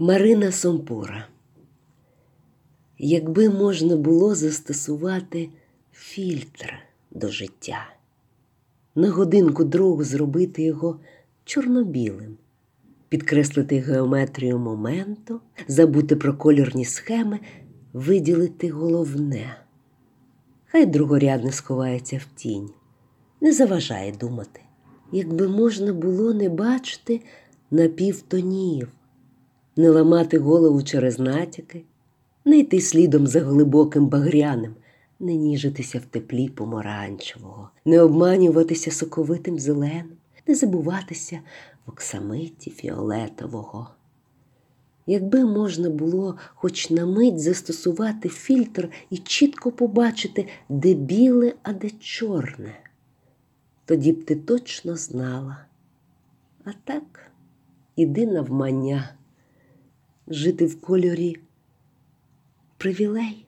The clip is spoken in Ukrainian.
Марина Сомпура. Якби можна було застосувати фільтр до життя, на годинку другу зробити його чорно-білим, підкреслити геометрію моменту, забути про кольорні схеми, виділити головне. Хай другорядне сховається в тінь, не заважає думати, якби можна було не бачити напівтонів не ламати голову через натяки, не йти слідом за глибоким багряним, не ніжитися в теплі помаранчевого, не обманюватися соковитим зеленим, не забуватися в оксамиті фіолетового. Якби можна було хоч на мить застосувати фільтр і чітко побачити, де біле, а де чорне, тоді б ти точно знала. А так, іди навмання жити в кольорі привілей.